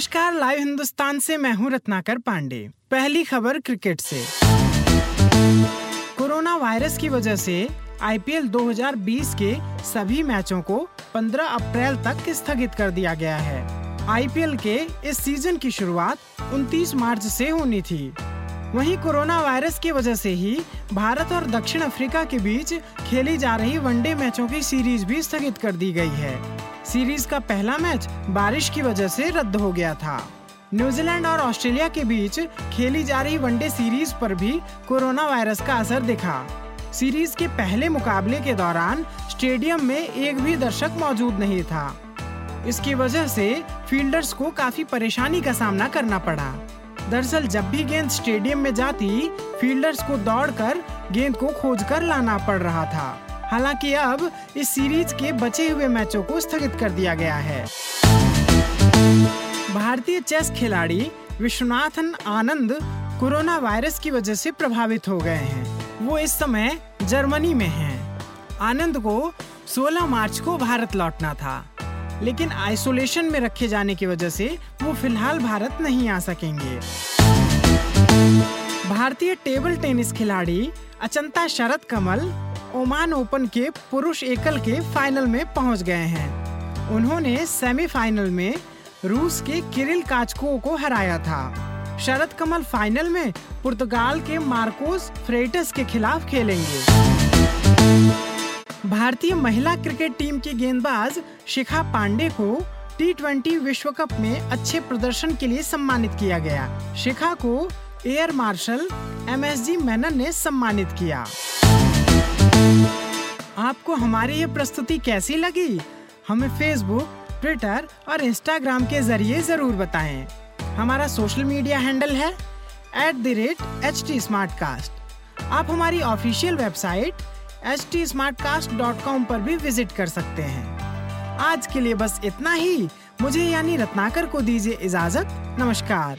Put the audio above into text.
नमस्कार लाइव हिंदुस्तान से मैं हूँ रत्नाकर पांडे। पहली खबर क्रिकेट से। कोरोना वायरस की वजह से आईपीएल 2020 के सभी मैचों को 15 अप्रैल तक स्थगित कर दिया गया है। आईपीएल के इस सीज़न की शुरुआत 29 मार्च से होनी थी। वहीं कोरोना वायरस की वजह से ही भारत और दक्षिण अफ्रीका के बीच खेली जा रही वनडे मैचों की सीरीज़ भी स्थगित कर दी गई है। सीरीज़ का पहला मैच बारिश की वजह से रद्द हो गया था। न्यूजीलैंड और ऑस्ट्रेलिया के बीच खेली जा रही वनडे सीरीज़ पर भी कोरोना वायरस का असर दिखा। सीरीज़ के पहले मुकाबले के दौरान स्टेडियम में एक भी दर्शक मौजूद नहीं था। इसकी वजह से फील्डर्स को काफ़ी परेशानी का सामना करना पड़ा। दरअसल जब भी गेंद स्टेडियम में जाती, फील्डर्स को दौड़कर गेंद को खोजकर लाना पड़ रहा था। हालाँकि अब इस सीरीज़ के बचे हुए मैचों को स्थगित कर दिया गया है। भारतीय चेस खिलाड़ी विश्वनाथन आनंद कोरोना वायरस की वजह से प्रभावित हो गए हैं। वो इस समय जर्मनी में हैं। आनंद को 16 मार्च को भारत लौटना था, लेकिन आइसोलेशन में रखे जाने की वजह से वो फ़िलहाल भारत नहीं आ सकेंगे। भारतीय टेबल टेनिस खिलाड़ी अचंता शरद कमल ओमान ओपन के पुरुष एकल के फाइनल में पहुँच गए हैं। उन्होंने सेमीफाइनल में रूस के किरिल काचको को हराया था। शरद कमल फाइनल में पुर्तगाल के मार्कोस फ्रेटस के खिलाफ खेलेंगे। भारतीय महिला क्रिकेट टीम की गेंदबाज शिखा पांडे को टी विश्व कप में अच्छे प्रदर्शन के लिए सम्मानित किया गया। शिखा को air marshal M S G Menon ने सम्मानित किया। आपको हमारी ये प्रस्तुति कैसी लगी? हमें फेसबुक ट्विटर और इंस्टाग्राम के ज़रिए ज़रूर बताएँ। हमारा सोशल मीडिया हैंडल है at the rate H T आप हमारी ऑफिशियल वेबसाइट एच टी पर भी विज़िट कर सकते हैं। आज के लिए बस इतना ही। मुझे यानी रत्नाकर को दीजिए इजाज़त। नमस्कार।